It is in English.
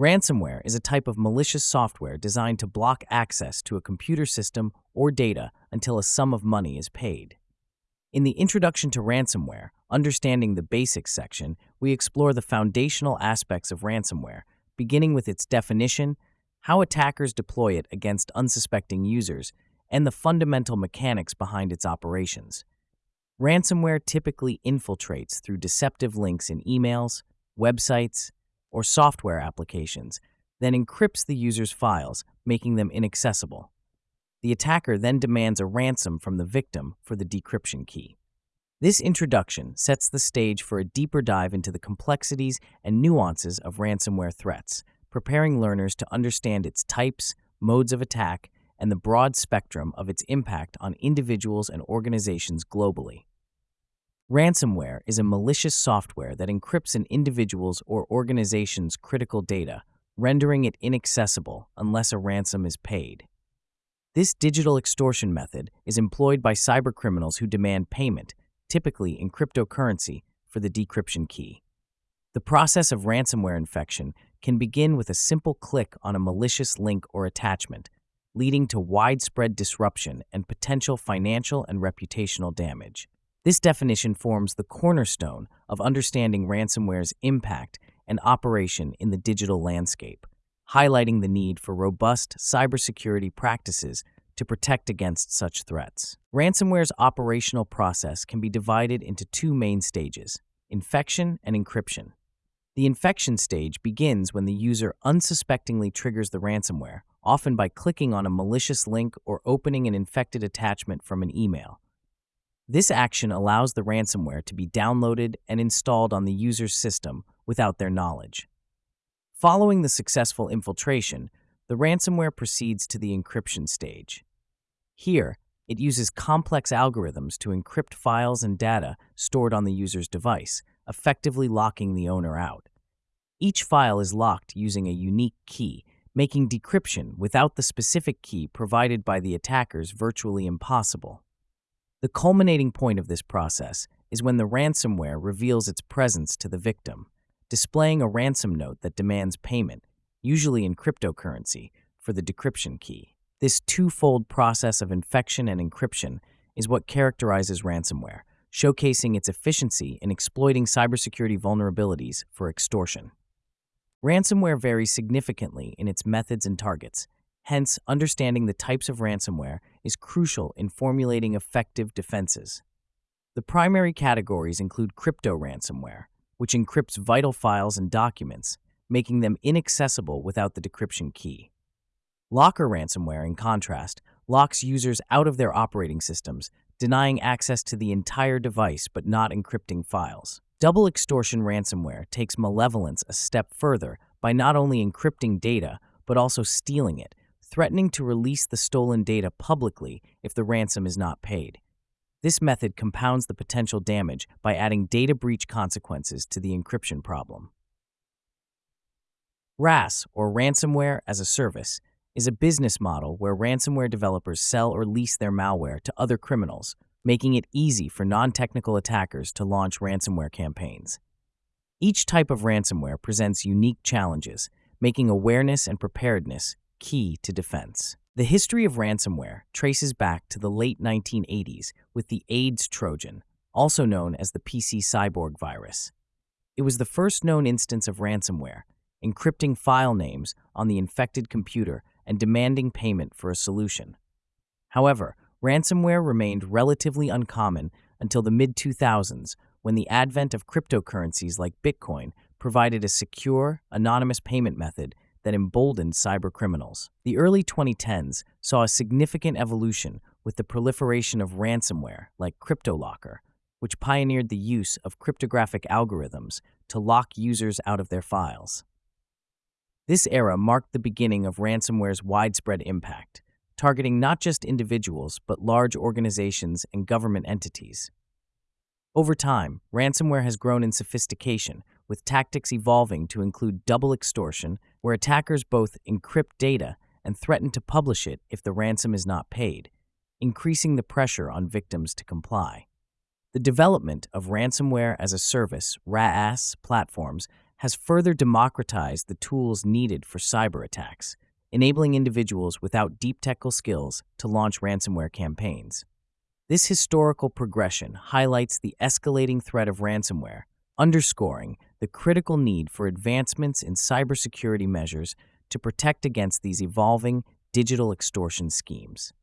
Ransomware is a type of malicious software designed to block access to a computer system or data until a sum of money is paid. In the Introduction to Ransomware, Understanding the Basics section, we explore the foundational aspects of ransomware, beginning with its definition, how attackers deploy it against unsuspecting users, and the fundamental mechanics behind its operations. Ransomware typically infiltrates through deceptive links in emails, websites, or software applications, then encrypts the user's files, making them inaccessible. The attacker then demands a ransom from the victim for the decryption key. This introduction sets the stage for a deeper dive into the complexities and nuances of ransomware threats, preparing learners to understand its types, modes of attack, and the broad spectrum of its impact on individuals and organizations globally. Ransomware is a malicious software that encrypts an individual's or organization's critical data, rendering it inaccessible unless a ransom is paid. This digital extortion method is employed by cybercriminals who demand payment, typically in cryptocurrency, for the decryption key. The process of ransomware infection can begin with a simple click on a malicious link or attachment, leading to widespread disruption and potential financial and reputational damage. This definition forms the cornerstone of understanding ransomware's impact and operation in the digital landscape, highlighting the need for robust cybersecurity practices to protect against such threats. Ransomware's operational process can be divided into two main stages infection and encryption. The infection stage begins when the user unsuspectingly triggers the ransomware, often by clicking on a malicious link or opening an infected attachment from an email. This action allows the ransomware to be downloaded and installed on the user's system without their knowledge. Following the successful infiltration, the ransomware proceeds to the encryption stage. Here, it uses complex algorithms to encrypt files and data stored on the user's device, effectively locking the owner out. Each file is locked using a unique key, making decryption without the specific key provided by the attackers virtually impossible. The culminating point of this process is when the ransomware reveals its presence to the victim, displaying a ransom note that demands payment, usually in cryptocurrency, for the decryption key. This twofold process of infection and encryption is what characterizes ransomware, showcasing its efficiency in exploiting cybersecurity vulnerabilities for extortion. Ransomware varies significantly in its methods and targets, Hence, understanding the types of ransomware is crucial in formulating effective defenses. The primary categories include crypto ransomware, which encrypts vital files and documents, making them inaccessible without the decryption key. Locker ransomware, in contrast, locks users out of their operating systems, denying access to the entire device but not encrypting files. Double extortion ransomware takes malevolence a step further by not only encrypting data, but also stealing it, threatening to release the stolen data publicly if the ransom is not paid. This method compounds the potential damage by adding data breach consequences to the encryption problem. RaaS, or Ransomware as a Service, is a business model where ransomware developers sell or lease their malware to other criminals, making it easy for non technical attackers to launch ransomware campaigns. Each type of ransomware presents unique challenges, making awareness and preparedness key to defense. The history of ransomware traces back to the late 1980s with the AIDS Trojan, also known as the PC Cyborg virus. It was the first known instance of ransomware, encrypting file names on the infected computer and demanding payment for a solution. However, ransomware remained relatively uncommon until the mid 2000s when the advent of cryptocurrencies like Bitcoin provided a secure, anonymous payment method that emboldened cybercriminals. The early 2010s saw a significant evolution with the proliferation of ransomware like CryptoLocker, which pioneered the use of cryptographic algorithms to lock users out of their files. This era marked the beginning of ransomware's widespread impact, targeting not just individuals but large organizations and government entities. Over time, ransomware has grown in sophistication, with tactics evolving to include double extortion, where attackers both encrypt data and threaten to publish it if the ransom is not paid, increasing the pressure on victims to comply. The development of ransomware as a service (RaaS) platforms has further democratized the tools needed for cyber attacks, enabling individuals without deep technical skills to launch ransomware campaigns. This historical progression highlights the escalating threat of ransomware, underscoring the critical need for advancements in cybersecurity measures to protect against these evolving digital extortion schemes.